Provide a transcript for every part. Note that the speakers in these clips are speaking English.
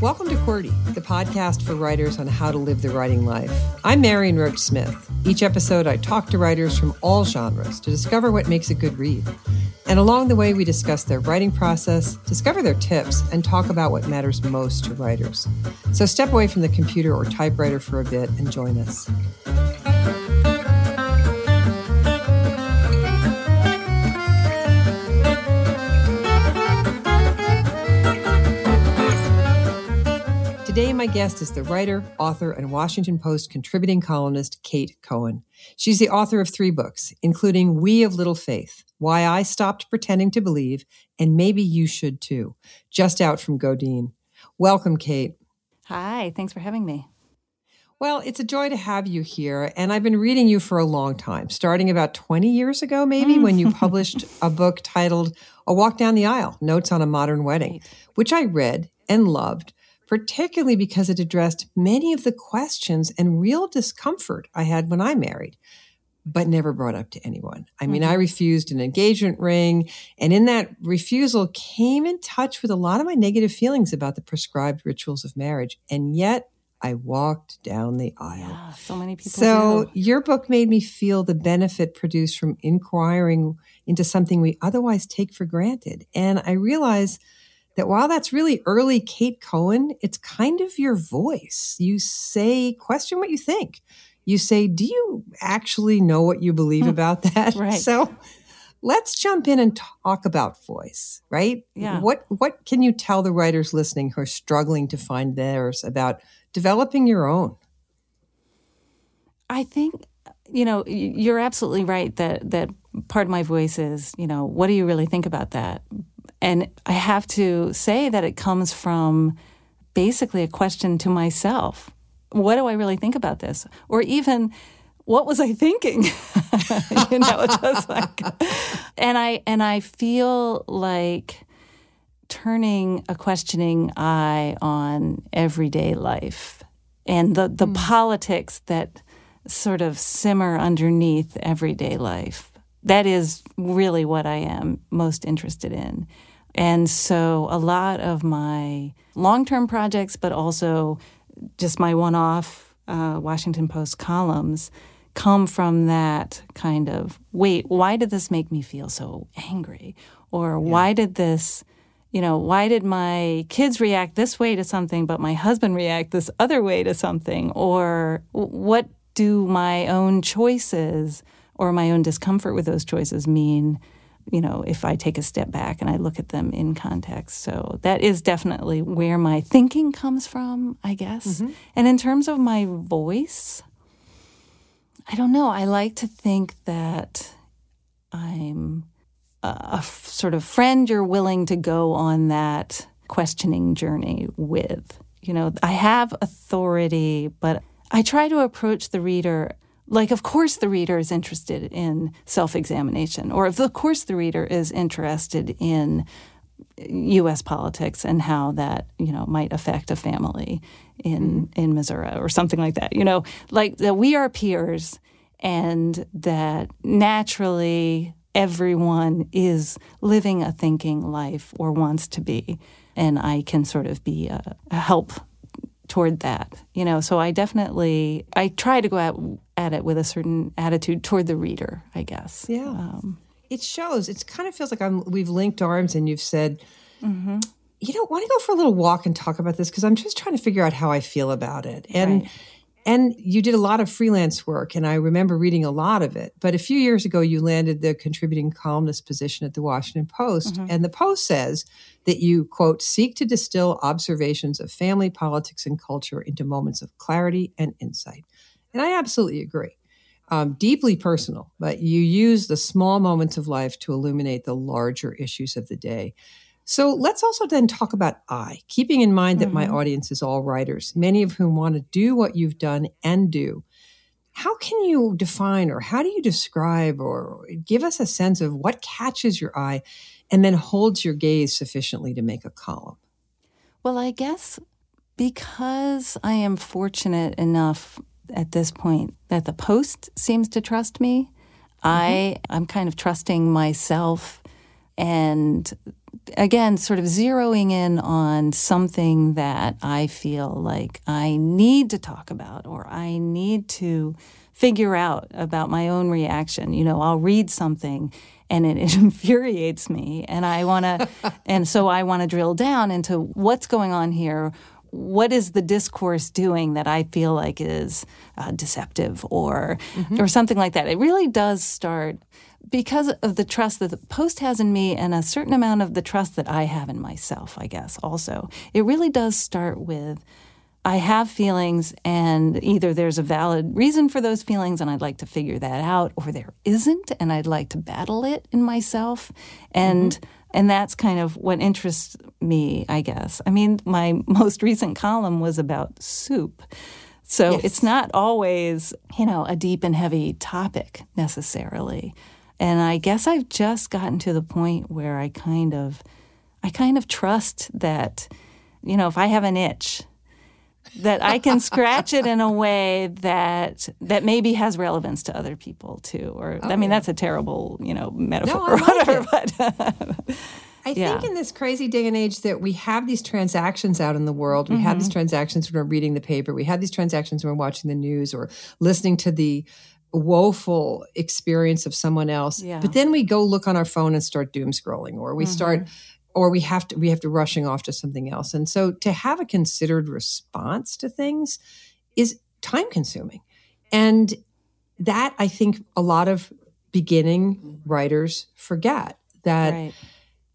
Welcome to QWERTY, the podcast for writers on how to live the writing life. I'm Marion Roach Smith. Each episode, I talk to writers from all genres to discover what makes a good read. And along the way, we discuss their writing process, discover their tips, and talk about what matters most to writers. So step away from the computer or typewriter for a bit and join us. Today, my guest is the writer, author, and Washington Post contributing columnist Kate Cohen. She's the author of three books, including We of Little Faith, Why I Stopped Pretending to Believe, and Maybe You Should Too, just out from Godine. Welcome, Kate. Hi, thanks for having me. Well, it's a joy to have you here. And I've been reading you for a long time, starting about 20 years ago, maybe, when you mm. published a book titled A Walk Down the Aisle Notes on a Modern Wedding, which I read and loved particularly because it addressed many of the questions and real discomfort I had when I married, but never brought up to anyone. I mean, mm-hmm. I refused an engagement ring, and in that refusal came in touch with a lot of my negative feelings about the prescribed rituals of marriage. And yet, I walked down the aisle. Yeah, so many people. So, do. your book made me feel the benefit produced from inquiring into something we otherwise take for granted. And I realized that while that's really early Kate Cohen, it's kind of your voice. You say, question what you think. You say, do you actually know what you believe hmm. about that? Right. So let's jump in and talk about voice, right? Yeah. What what can you tell the writers listening who are struggling to find theirs about developing your own? I think you know you're absolutely right that that part of my voice is you know what do you really think about that and I have to say that it comes from basically a question to myself What do I really think about this? Or even, what was I thinking? you know, just like, and I and I feel like turning a questioning eye on everyday life and the the mm. politics that sort of simmer underneath everyday life. That is really what I am most interested in. And so a lot of my long term projects, but also just my one off uh, Washington Post columns, come from that kind of wait, why did this make me feel so angry? Or yeah. why did this, you know, why did my kids react this way to something, but my husband react this other way to something? Or what do my own choices or my own discomfort with those choices mean? You know, if I take a step back and I look at them in context. So that is definitely where my thinking comes from, I guess. Mm-hmm. And in terms of my voice, I don't know. I like to think that I'm a, a sort of friend you're willing to go on that questioning journey with. You know, I have authority, but I try to approach the reader like of course the reader is interested in self-examination or of course the reader is interested in US politics and how that, you know, might affect a family in mm-hmm. in Missouri or something like that. You know, like that we are peers and that naturally everyone is living a thinking life or wants to be and I can sort of be a, a help toward that you know so i definitely i try to go at, at it with a certain attitude toward the reader i guess yeah um, it shows it kind of feels like i'm we've linked arms and you've said mm-hmm. you know want to go for a little walk and talk about this because i'm just trying to figure out how i feel about it and right. And you did a lot of freelance work, and I remember reading a lot of it. But a few years ago, you landed the contributing columnist position at the Washington Post. Mm-hmm. And the Post says that you, quote, seek to distill observations of family, politics, and culture into moments of clarity and insight. And I absolutely agree. Um, deeply personal, but you use the small moments of life to illuminate the larger issues of the day. So let's also then talk about I, keeping in mind that mm-hmm. my audience is all writers, many of whom want to do what you've done and do. how can you define or how do you describe or give us a sense of what catches your eye and then holds your gaze sufficiently to make a column? Well, I guess because I am fortunate enough at this point that the Post seems to trust me, mm-hmm. I I'm kind of trusting myself and again sort of zeroing in on something that I feel like I need to talk about or I need to figure out about my own reaction. You know, I'll read something and it, it infuriates me and I want to and so I want to drill down into what's going on here what is the discourse doing that I feel like is uh, deceptive or mm-hmm. or something like that. It really does start because of the trust that the post has in me and a certain amount of the trust that I have in myself, I guess also. It really does start with I have feelings, and either there's a valid reason for those feelings, and I'd like to figure that out, or there isn't, and I'd like to battle it in myself. And mm-hmm. And that's kind of what interests me, I guess. I mean, my most recent column was about soup. So yes. it's not always, you know, a deep and heavy topic necessarily. And I guess I've just gotten to the point where I kind of I kind of trust that, you know, if I have an itch, that I can scratch it in a way that that maybe has relevance to other people too. Or oh, I mean, yeah. that's a terrible you know metaphor no, or whatever. Like but I yeah. think in this crazy day and age that we have these transactions out in the world, we mm-hmm. have these mm-hmm. transactions when we're reading the paper, we have these transactions when we're watching the news or listening to the woeful experience of someone else. Yeah. But then we go look on our phone and start doom scrolling, or we mm-hmm. start or we have to we have to rushing off to something else and so to have a considered response to things is time consuming and that i think a lot of beginning writers forget that right.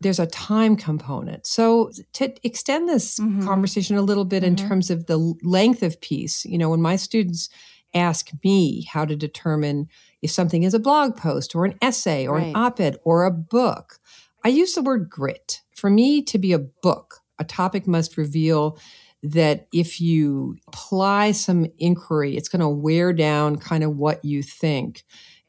there's a time component so to extend this mm-hmm. conversation a little bit mm-hmm. in terms of the length of piece you know when my students ask me how to determine if something is a blog post or an essay or right. an op-ed or a book I use the word grit. For me to be a book, a topic must reveal that if you apply some inquiry, it's going to wear down kind of what you think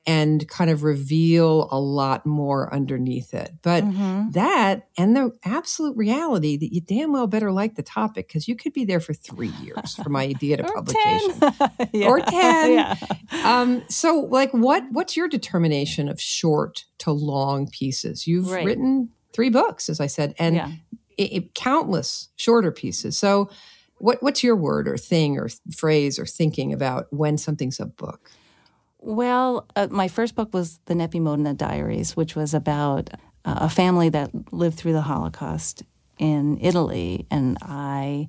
and kind of reveal a lot more underneath it. But mm-hmm. that and the absolute reality that you damn well better like the topic because you could be there for three years from idea to or publication 10. yeah. or 10. Yeah. Um, so like what what's your determination of short to long pieces? You've right. written three books, as I said, and yeah. it, it, countless shorter pieces. So what what's your word or thing or phrase or thinking about when something's a book? Well, uh, my first book was the Neppi Modona Diaries, which was about uh, a family that lived through the Holocaust in Italy, and I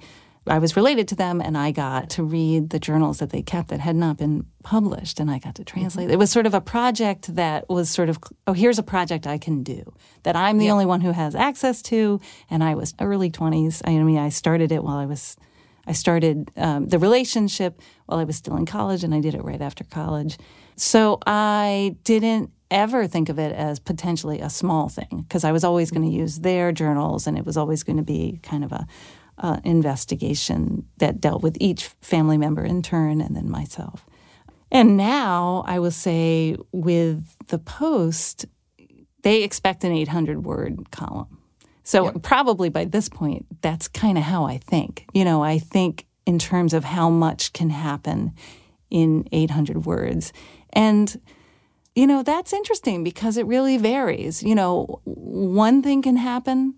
I was related to them, and I got to read the journals that they kept that had not been published, and I got to translate. Mm-hmm. It was sort of a project that was sort of oh, here's a project I can do that I'm the yeah. only one who has access to, and I was early twenties. I mean, I started it while I was I started um, the relationship while I was still in college, and I did it right after college. So I didn't ever think of it as potentially a small thing because I was always going to use their journals, and it was always going to be kind of a uh, investigation that dealt with each family member in turn, and then myself. And now I will say with the Post, they expect an 800 word column. So yep. probably by this point, that's kind of how I think. You know, I think in terms of how much can happen in 800 words. And, you know, that's interesting because it really varies. You know, one thing can happen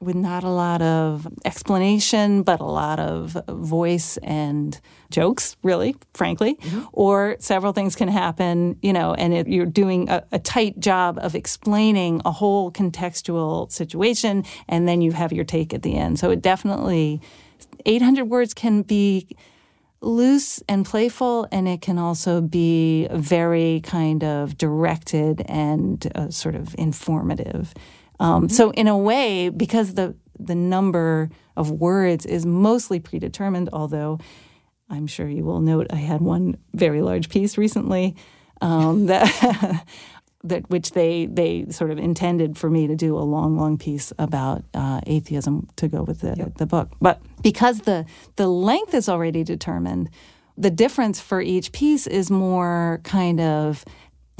with not a lot of explanation, but a lot of voice and jokes, really, frankly. Mm-hmm. Or several things can happen, you know, and it, you're doing a, a, tight job of explaining a whole contextual situation, and then you have your take at the end. So it definitely, 800 words can be loose and playful, and it can also be very kind of directed and uh, sort of informative. Um, mm-hmm. So in a way, because the the number of words is mostly predetermined, although I'm sure you will note I had one very large piece recently um, that that which they they sort of intended for me to do a long long piece about uh, atheism to go with the, yep. the book. But because the the length is already determined, the difference for each piece is more kind of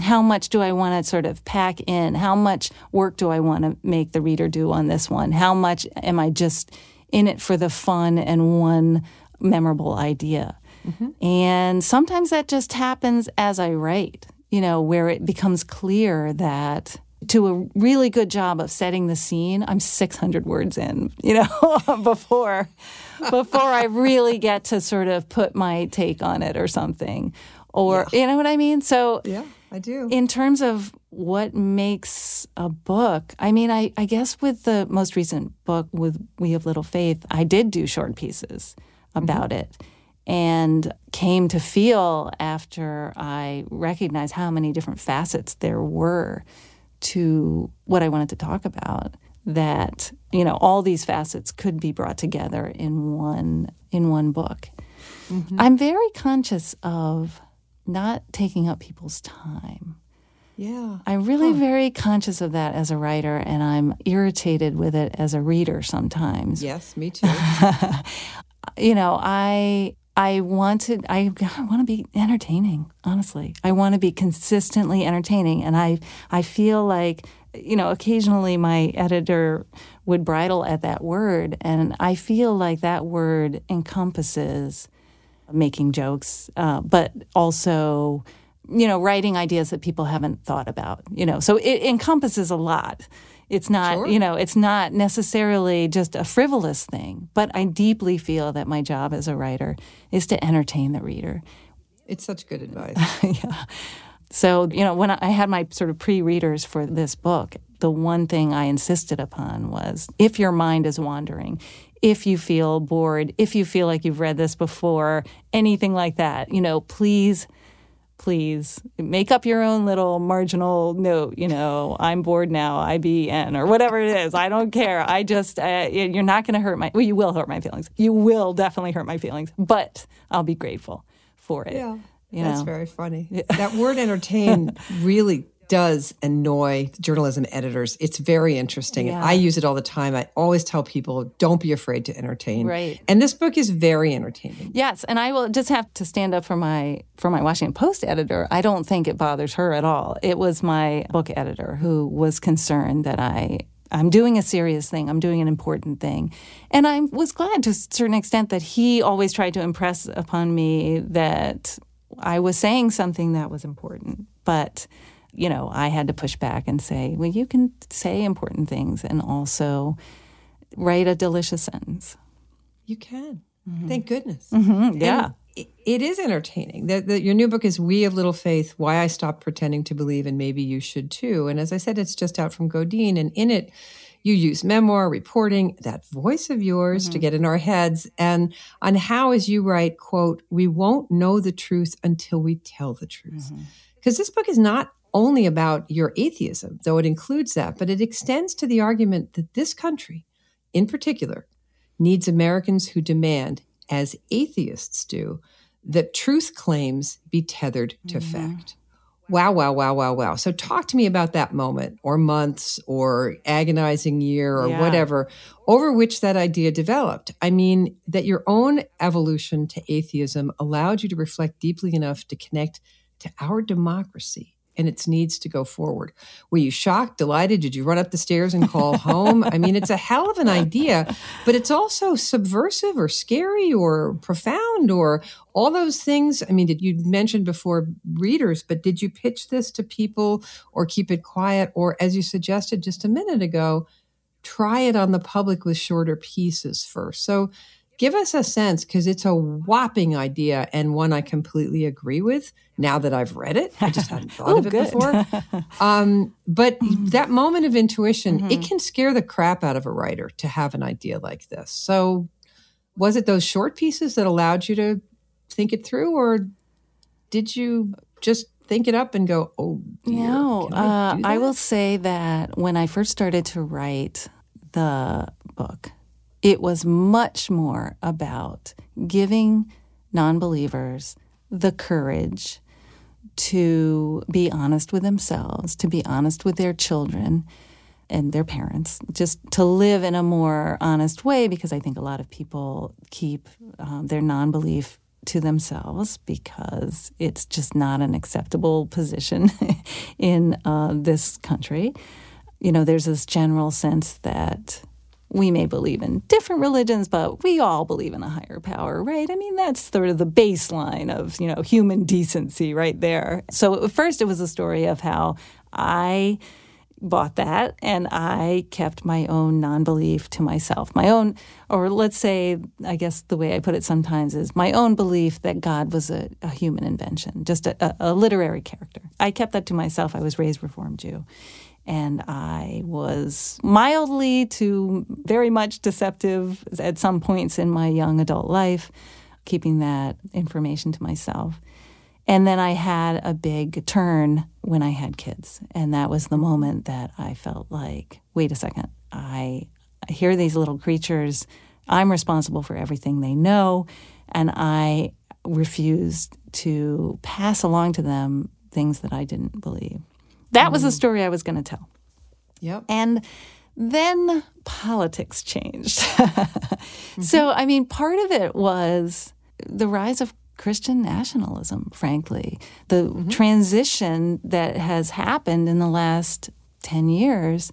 how much do I want to sort of pack in? How much work do I want to make the reader do on this one? How much am I just in it for the fun and one memorable idea? Mm-hmm. And sometimes that just happens as I write, you know, where it becomes clear that to a really good job of setting the scene, I'm 600 words in, you know, before before I really get to sort of put my take on it or something. Or yeah. you know what I mean? So Yeah, I do. In terms of what makes a book, I mean, I, I guess with the most recent book with We of Little Faith, I did do short pieces about mm-hmm. it and came to feel after I recognized how many different facets there were to what I wanted to talk about that you know all these facets could be brought together in one in one book. Mm-hmm. I'm very conscious of not taking up people's time. Yeah. I'm really huh. very conscious of that as a writer and I'm irritated with it as a reader sometimes. Yes, me too. you know, I I wanted I, I want to be entertaining, honestly. I want to be consistently entertaining and I I feel like you know, occasionally my editor would bridle at that word and I feel like that word encompasses making jokes, uh, but also you know, writing ideas that people haven't thought about, you know. So it encompasses a lot. It's not, sure. you know, it's not necessarily just a frivolous thing, but I deeply feel that my job as a writer is to entertain the reader. It's such good advice. yeah. So, you know, when I had my sort of pre readers for this book, the one thing I insisted upon was if your mind is wandering, if you feel bored, if you feel like you've read this before, anything like that, you know, please please make up your own little marginal note you know i'm bored now ibn or whatever it is i don't care. I just uh, you're not going to hurt my well you will hurt my feelings. You will definitely hurt my feelings but i'll be grateful for it. Yeah you that's know? very funny. That word entertain really does annoy journalism editors. It's very interesting. Yeah. I use it all the time. I always tell people don't be afraid to entertain. Right. And this book is very entertaining. Yes, and I will just have to stand up for my for my Washington Post editor. I don't think it bothers her at all. It was my book editor who was concerned that I I'm doing a serious thing. I'm doing an important thing. And I was glad to a certain extent that he always tried to impress upon me that I was saying something that was important. But you know, I had to push back and say, well, you can say important things and also write a delicious sentence. You can. Mm-hmm. Thank goodness. Mm-hmm. Yeah. It, it is entertaining. That your new book is We of Little Faith Why I Stopped Pretending to Believe, and Maybe You Should Too. And as I said, it's just out from Godine. And in it, you use memoir, reporting, that voice of yours mm-hmm. to get in our heads, and on how, as you write, quote, we won't know the truth until we tell the truth. Because mm-hmm. this book is not only about your atheism, though it includes that, but it extends to the argument that this country, in particular, needs Americans who demand, as atheists do, that truth claims be tethered to mm-hmm. fact. Wow, wow, wow, wow, wow. So talk to me about that moment or months or agonizing year or yeah. whatever over which that idea developed. I mean, that your own evolution to atheism allowed you to reflect deeply enough to connect to our democracy and its needs to go forward. Were you shocked, delighted? Did you run up the stairs and call home? I mean, it's a hell of an idea, but it's also subversive or scary or profound or all those things. I mean, did you mention before readers, but did you pitch this to people or keep it quiet? Or as you suggested just a minute ago, try it on the public with shorter pieces first. So give us a sense because it's a whopping idea and one I completely agree with now that I've read it. I just hadn't thought of it good. before. Um, but mm-hmm. that moment of intuition, mm-hmm. it can scare the crap out of a writer to have an idea like this. So, was it those short pieces that allowed you to think it through, or did you just think it up and go, oh, dear, no? I, uh, I will say that when I first started to write the book, it was much more about giving non believers the courage to be honest with themselves, to be honest with their children and their parents, just to live in a more honest way, because I think a lot of people keep um, their non belief to themselves because it's just not an acceptable position in uh, this country. You know, there's this general sense that we may believe in different religions, but we all believe in a higher power, right? I mean, that's sort of the baseline of, you know, human decency right there. So at first it was a story of how I bought that and I kept my own non belief to myself. My own, or let's say, I guess the way I put it sometimes is my own belief that God was a, a human invention, just a, a, literary character. I kept that to myself. I was raised Reformed Jew. And I was mildly to very much deceptive at some points in my young adult life, keeping that information to myself. And then I had a big turn when I had kids. And that was the moment that I felt like, wait a second, I, hear these little creatures. I'm responsible for everything they know. And I refused to pass along to them things that I didn't believe. That was the mm. story I was going to tell. Yep. And then politics changed. mm-hmm. So, I mean, part of it was the rise of Christian nationalism, frankly. The mm-hmm. transition that has happened in the last 10 years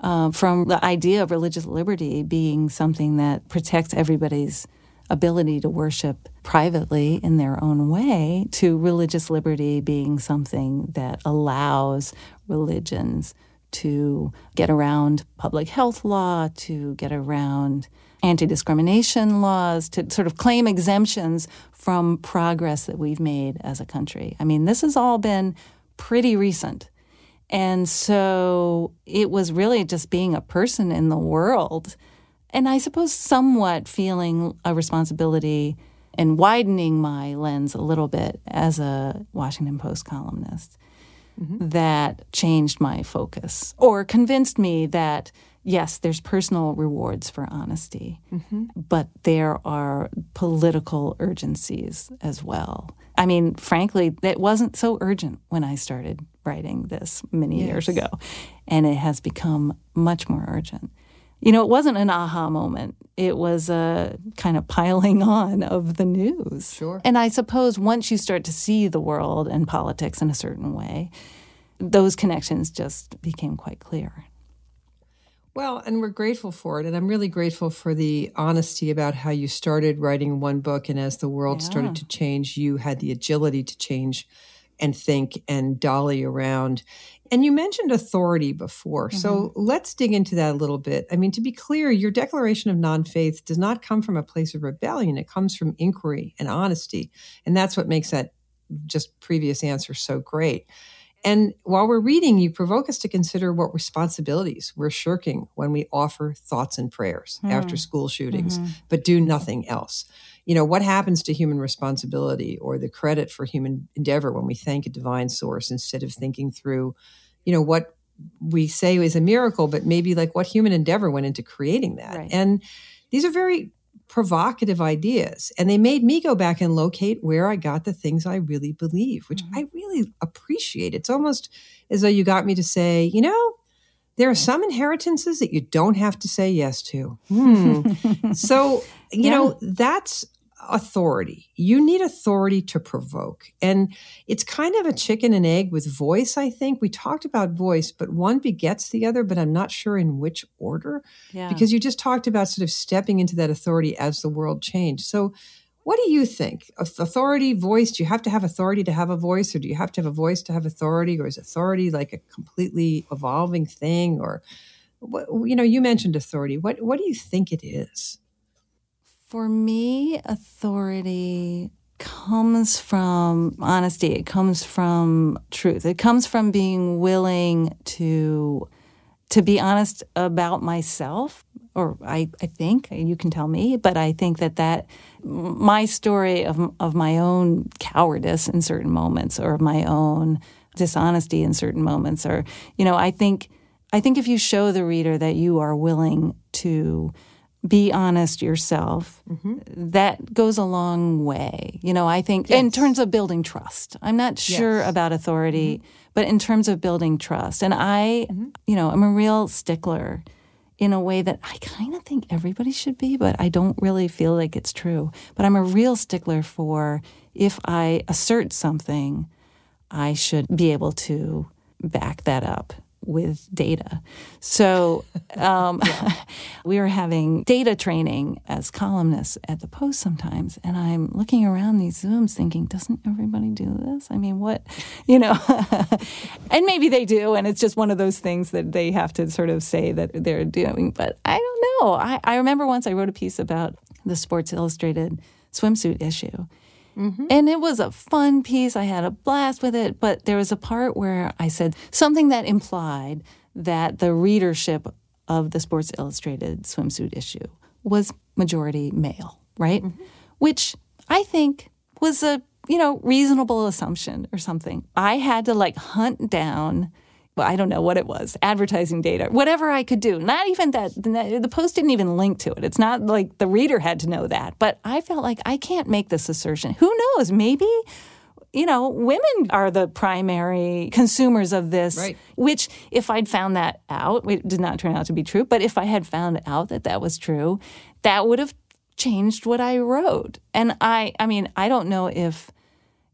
uh, from the idea of religious liberty being something that protects everybody's ability to worship privately in their own way to religious liberty being something that allows religions to get around public health law, to get around anti discrimination laws, to sort of claim exemptions from progress that we've made as a country. I mean, this has all been pretty recent. And so it was really just being a person in the world. And I suppose somewhat feeling a responsibility and widening my lens a little bit as a Washington Post columnist mm-hmm. that changed my focus or convinced me that yes, there's personal rewards for honesty, mm-hmm. but there are political urgencies as well. I mean, frankly, it wasn't so urgent when I started writing this many yes. years ago, and it has become much more urgent. You know, it wasn't an aha moment. It was a kind of piling on of the news. Sure. And I suppose once you start to see the world and politics in a certain way, those connections just became quite clear. Well, and we're grateful for it. And I'm really grateful for the honesty about how you started writing one book. And as the world yeah. started to change, you had the agility to change and think and dolly around. And you mentioned authority before. Mm-hmm. So let's dig into that a little bit. I mean, to be clear, your declaration of non faith does not come from a place of rebellion, it comes from inquiry and honesty. And that's what makes that just previous answer so great. And while we're reading, you provoke us to consider what responsibilities we're shirking when we offer thoughts and prayers mm. after school shootings, mm-hmm. but do nothing else. You know, what happens to human responsibility or the credit for human endeavor when we thank a divine source instead of thinking through, you know, what we say is a miracle, but maybe like what human endeavor went into creating that. Right. And these are very provocative ideas. And they made me go back and locate where I got the things I really believe, which mm-hmm. I really appreciate. It's almost as though you got me to say, you know, there are some inheritances that you don't have to say yes to. Hmm. so, you yeah. know, that's authority. You need authority to provoke. And it's kind of a chicken and egg with voice, I think. We talked about voice, but one begets the other, but I'm not sure in which order. Yeah. Because you just talked about sort of stepping into that authority as the world changed. So, what do you think? Authority, voice, do you have to have authority to have a voice, or do you have to have a voice to have authority, or is authority like a completely evolving thing? Or, you know, you mentioned authority. What, what do you think it is? For me, authority comes from honesty. It comes from truth. It comes from being willing to to be honest about myself or I, I think you can tell me but i think that that my story of, of my own cowardice in certain moments or my own dishonesty in certain moments or you know i think i think if you show the reader that you are willing to be honest yourself, mm-hmm. that goes a long way. You know, I think yes. in terms of building trust, I'm not sure yes. about authority, mm-hmm. but in terms of building trust. And I, mm-hmm. you know, I'm a real stickler in a way that I kind of think everybody should be, but I don't really feel like it's true. But I'm a real stickler for if I assert something, I should be able to back that up with data. So um, we were having data training as columnists at the Post sometimes, and I'm looking around these Zooms thinking, doesn't everybody do this? I mean, what, you know? and maybe they do, and it's just one of those things that they have to sort of say that they're doing. But I don't know. I, I remember once I wrote a piece about the Sports Illustrated swimsuit issue. Mm-hmm. And it was a fun piece. I had a blast with it. But there was a part where I said something that implied that the readership of the Sports Illustrated swimsuit issue was majority male, right? Mm-hmm. Which I think was a, you know, reasonable assumption or something. I had to like hunt down well, I don't know what it was, advertising data, whatever I could do. Not even that, the post didn't even link to it. It's not like the reader had to know that. But I felt like I can't make this assertion. Who knows? Maybe you know, women are the primary consumers of this, right. which if I'd found that out, it did not turn out to be true, but if I had found out that that was true, that would have changed what I wrote. And I I mean, I don't know if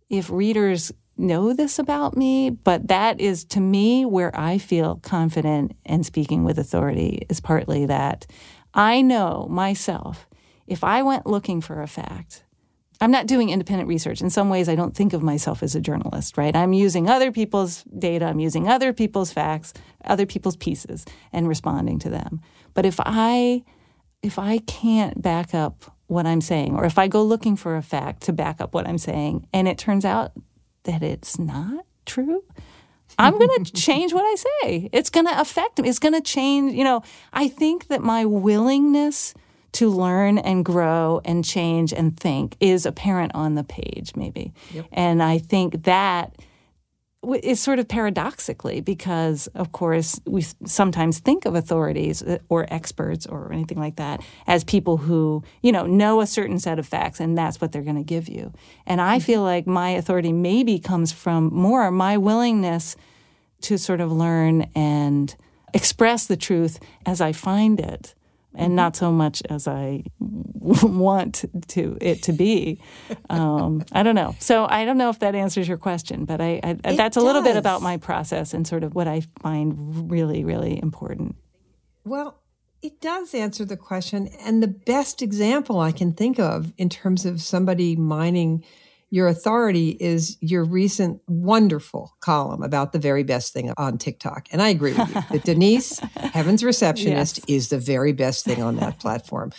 if readers know this about me, but that is to me where I feel confident and speaking with authority is partly that I know myself if I went looking for a fact, I'm not doing independent research. In some ways, I don't think of myself as a journalist, right? I'm using other people's data, I'm using other people's facts, other people's pieces, and responding to them. But if I if I can't back up what I'm saying, or if I go looking for a fact to back up what I'm saying, and it turns out that it's not true, I'm going to change what I say. It's going to affect me. It's going to change. You know, I think that my willingness to learn and grow and change and think is apparent on the page, maybe. Yep. And I think that is sort of paradoxically because, of course, we sometimes think of authorities uh, or experts or anything like that as people who, you know, know a certain set of facts and that's what they're going to give you. And I mm-hmm. feel like my authority maybe comes from more my willingness to sort of learn and express the truth as I find it and mm-hmm. not so much as I want to it to be. Um, I don't know. So I don't know if that answers your question, but I, I that's a little bit about my process and sort of what I find really, really important. Well, it does answer the question, and the best example I can think of in terms of somebody mining your authority is your recent wonderful column about the very best thing on TikTok. And I agree with you that Denise, Heaven's Receptionist, yes. is the very best thing on that platform,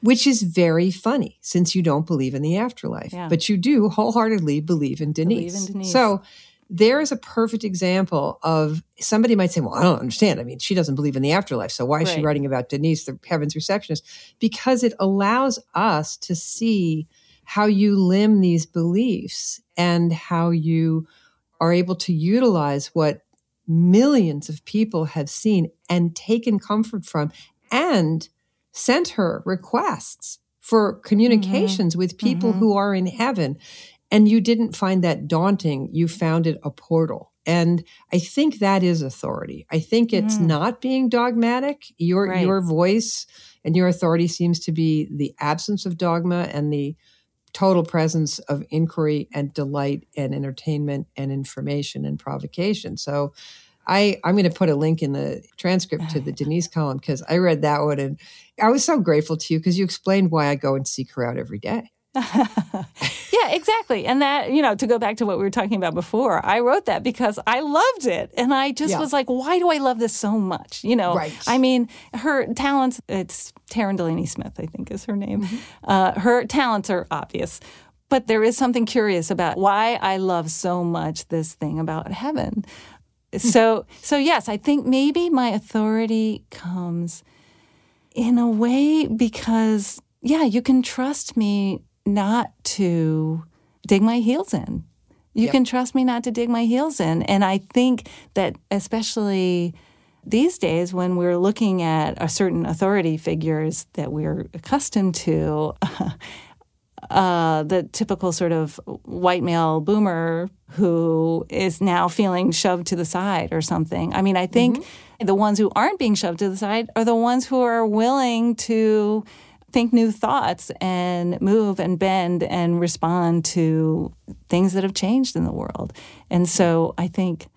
which is very funny since you don't believe in the afterlife, yeah. but you do wholeheartedly believe in Denise. Believe in Denise. So there is a perfect example of somebody might say, Well, I don't understand. I mean, she doesn't believe in the afterlife. So why is right. she writing about Denise, the Heaven's Receptionist? Because it allows us to see how you limn these beliefs and how you are able to utilize what millions of people have seen and taken comfort from and sent her requests for communications mm-hmm. with people mm-hmm. who are in heaven. And you didn't find that daunting. You found it a portal. And I think that is authority. I think it's mm. not being dogmatic. Your right. your voice and your authority seems to be the absence of dogma and the total presence of inquiry and delight and entertainment and information and provocation. So I, I'm going to put a link in the transcript to the Denise column because I read that one and I was so grateful to you because you explained why I go and seek her out every day. yeah, exactly. And that, you know, to go back to what we were talking about before, I wrote that because I loved it. And I just yeah. was like, why do I love this so much? You know, right. I mean, her talents, it's Taryn Delanie Smith, I think is her name. Mm-hmm. Uh, her talents are obvious. But there is something curious about why I love so much this thing about heaven. so, so yes, I think maybe my authority comes in a way because yeah, you can trust me not to dig my heels in. You yep. can trust me not to dig my heels in. And I think that especially these days when we're looking at a certain authority figures that we're accustomed to, uh, the typical sort of white male boomer who is now feeling shoved to the side or something. I mean, I think mm-hmm. The ones who aren't being shoved to the side are the ones who are willing to think new thoughts and move and bend and respond to things that have changed in the world. And so I think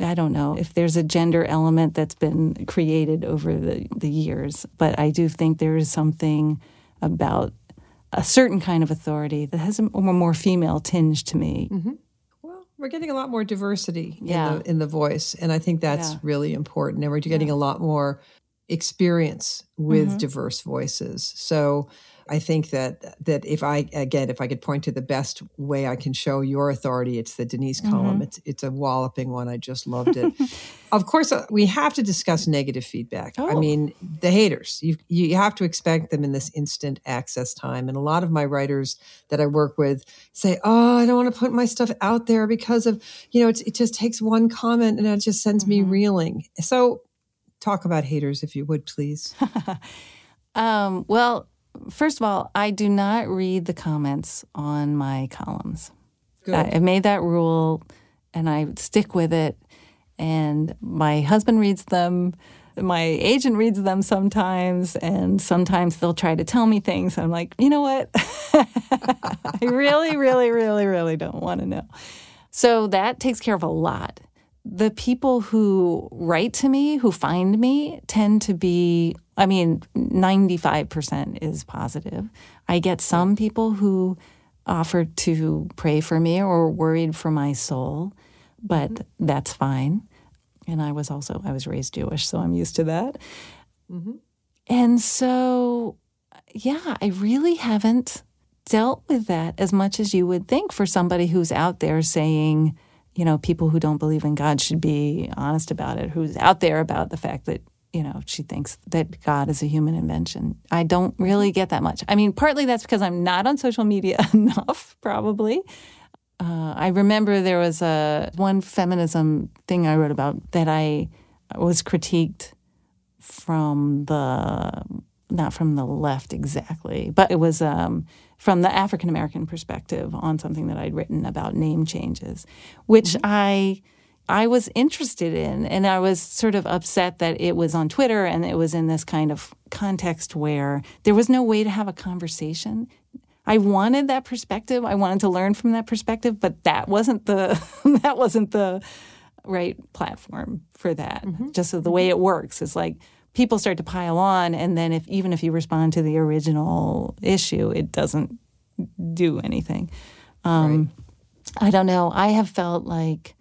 I don't know if there's a gender element that's been created over the, the years, but I do think there is something about a certain kind of authority that has a more female tinge to me. Mm-hmm. Well, we're getting a lot more diversity yeah. in, the, in the voice, and I think that's yeah. really important. And we're getting yeah. a lot more experience with mm-hmm. diverse voices. So I think that that if I again if I could point to the best way I can show your authority, it's the Denise mm-hmm. column. It's it's a walloping one. I just loved it. of course, uh, we have to discuss negative feedback. Oh. I mean, the haters. You you have to expect them in this instant access time. And a lot of my writers that I work with say, "Oh, I don't want to put my stuff out there because of you know it just takes one comment and it just sends mm-hmm. me reeling." So, talk about haters if you would, please. um, well First of all, I do not read the comments on my columns. Good. I, I made that rule and I stick with it. And my husband reads them. My agent reads them sometimes, and sometimes they'll try to tell me things. I'm like, you know what? I really, really, really, really don't want to know. So that takes care of a lot. The people who write to me, who find me, tend to be I mean, 95% is positive. I get some people who offer to pray for me or worried for my soul, but mm-hmm. that's fine. And I was also, I was raised Jewish, so I'm used to that. Mm-hmm. And so, yeah, I really haven't dealt with that as much as you would think for somebody who's out there saying, you know, people who don't believe in God should be honest about it, who's out there about the fact that you know, she thinks that God is a human invention. I don't really get that much. I mean, partly that's because I'm not on social media enough, probably. Uh, I remember there was a one feminism thing I wrote about that I was critiqued from the not from the left exactly, but it was um, from the African American perspective on something that I'd written about name changes, which mm-hmm. I I was interested in. And I was sort of upset that it was on Twitter and it was in this kind of context where there was no way to have a conversation. I wanted that perspective. I wanted to learn from that perspective, but that wasn't the that wasn't the right platform for that. Mm-hmm. Just so the way it works is like people start to pile on and then if even if you respond to the original issue, it doesn't do anything. Um, right. I don't know. I have felt like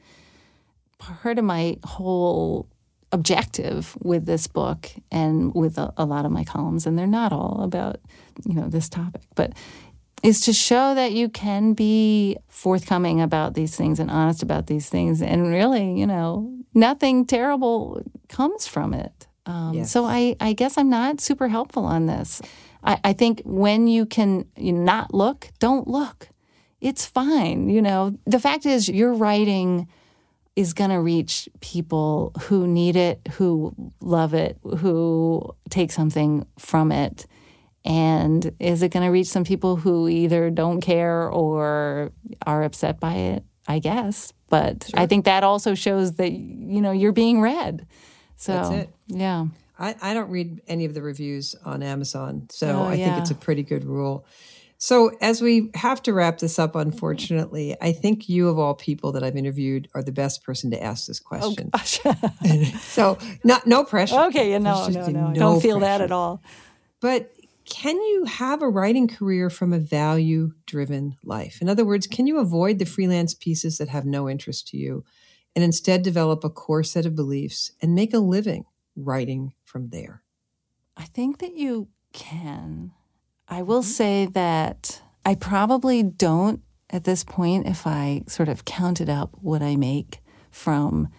part of my whole objective with this book and with a, a, lot of my columns, and they're not all about you know this topic, but is to show that you can be forthcoming about these things and honest about these things, and really, you know, nothing terrible comes from it. Um, yes. So I, I guess I'm not super helpful on this. I, I think when you can you not look, don't look. It's fine. You know, the fact is, you're writing is going to reach people who need it, who love it, who take something from it. And is it going to reach some people who either don't care or are upset by it? I guess. But sure. I think that also shows that, you know, you're being read. So, that's it. yeah. I, I don't read any of the reviews on Amazon. So oh, I yeah. think it's a pretty good rule. So, as we have to wrap this up, unfortunately, I think you, of all people that I've interviewed, are the best person to ask this oh, question. Oh, so, not no pressure. Okay, yeah, no, no, no, no, don't feel pressure. that at all. But can you have a writing career from a value driven life? In other words, can you avoid the freelance pieces that have no interest to you and instead develop a core set of beliefs and make a living writing from there? I think that you can. I will mm-hmm. say that I probably don't at this point, if I sort of counted up what I make from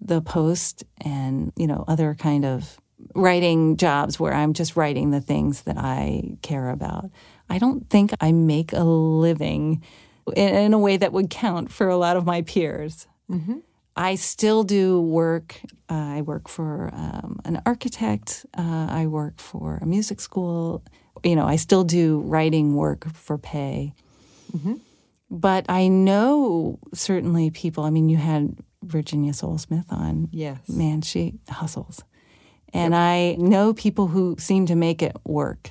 the post and, you know, other kind of writing jobs where I'm just writing the things that I care about. I don't think I make a living in, in a way that would count for a lot of my peers. Mm-hmm. I still do work. Uh, I work for um, an architect. Uh, I work for a music school you know, I still do writing work for pay. Mm-hmm. But I know certainly people, I mean, you had Virginia Sole-Smith on. Yes. Man, she hustles. And yep. I know people who seem to make it work.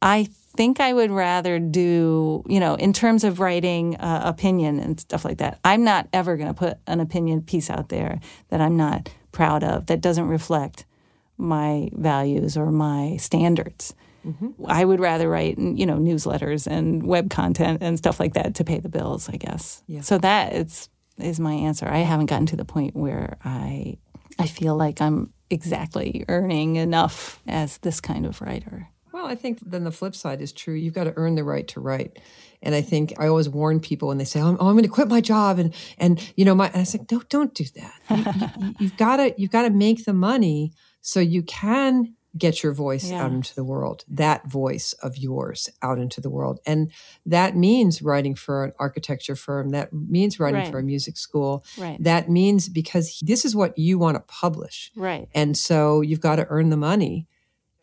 I think I would rather do, you know, in terms of writing uh, opinion and stuff like that. I'm not ever going to put an opinion piece out there that I'm not proud of, that doesn't reflect my values or my standards. Mm-hmm. I would rather write, you know, newsletters and web content and stuff like that to pay the bills, I guess. Yeah. So that is is my answer. I haven't gotten to the point where I I feel like I'm exactly earning enough as this kind of writer. Well, I think then the flip side is true. You've got to earn the right to write. And I think I always warn people when they say, "Oh, I'm going to quit my job," and and you know, my and I say, "No, don't do that. you, you've got to you've got to make the money so you can get your voice yeah. out into the world, that voice of yours out into the world. And that means writing for an architecture firm. That means writing right. for a music school. Right. That means because this is what you want to publish. Right. And so you've got to earn the money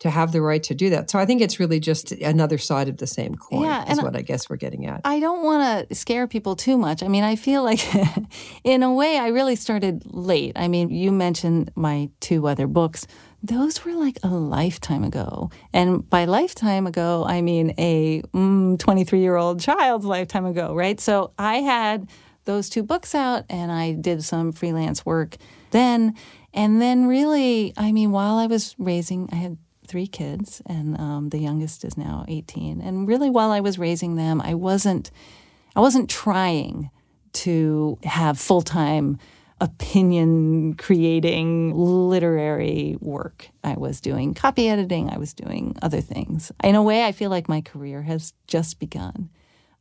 to have the right to do that. So I think it's really just another side of the same coin yeah, is what I guess we're getting at. I don't want to scare people too much. I mean, I feel like in a way I really started late. I mean, you mentioned my two other books those were like a lifetime ago. And by lifetime ago, I mean a 23 mm, year old child's lifetime ago, right? So I had those two books out and I did some freelance work then. And then, really, I mean, while I was raising, I had three kids, and um, the youngest is now 18. And really, while I was raising them, I wasn't, I wasn't trying to have full time opinion creating literary work. I was doing copy editing, I was doing other things. In a way, I feel like my career has just begun.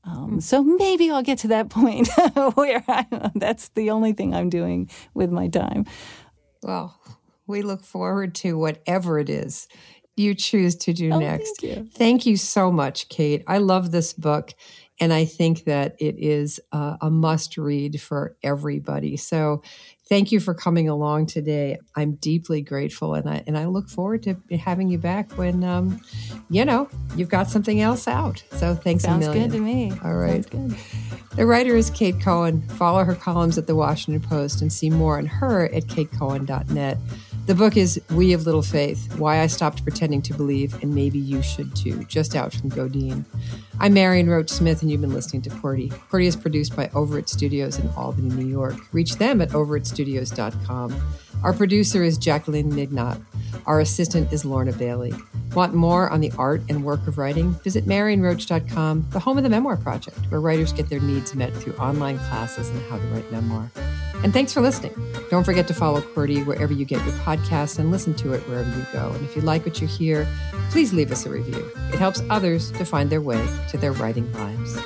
Um, so maybe I'll get to that point where I, that's the only thing I'm doing with my time. Well, we look forward to whatever it is you choose to do oh, next. Thank you. thank you so much, Kate. I love this book. And I think that it is a, a must read for everybody. So thank you for coming along today. I'm deeply grateful, and I and I look forward to having you back when um, you know you've got something else out. So thanks Sounds a million. Sounds good to me. All right. The writer is Kate Cohen. Follow her columns at the Washington Post and see more on her at katecohen.net. The book is We of Little Faith Why I Stopped Pretending to Believe, and Maybe You Should Too, just out from Godine. I'm Marion Roach Smith, and you've been listening to QWERTY. QWERTY is produced by Over It Studios in Albany, New York. Reach them at overitstudios.com. Our producer is Jacqueline Mignot. Our assistant is Lorna Bailey. Want more on the art and work of writing? Visit marionroach.com, the home of the Memoir Project, where writers get their needs met through online classes on how to write memoir. And thanks for listening. Don't forget to follow QWERTY wherever you get your podcasts and listen to it wherever you go. And if you like what you hear, please leave us a review. It helps others to find their way to their writing lives.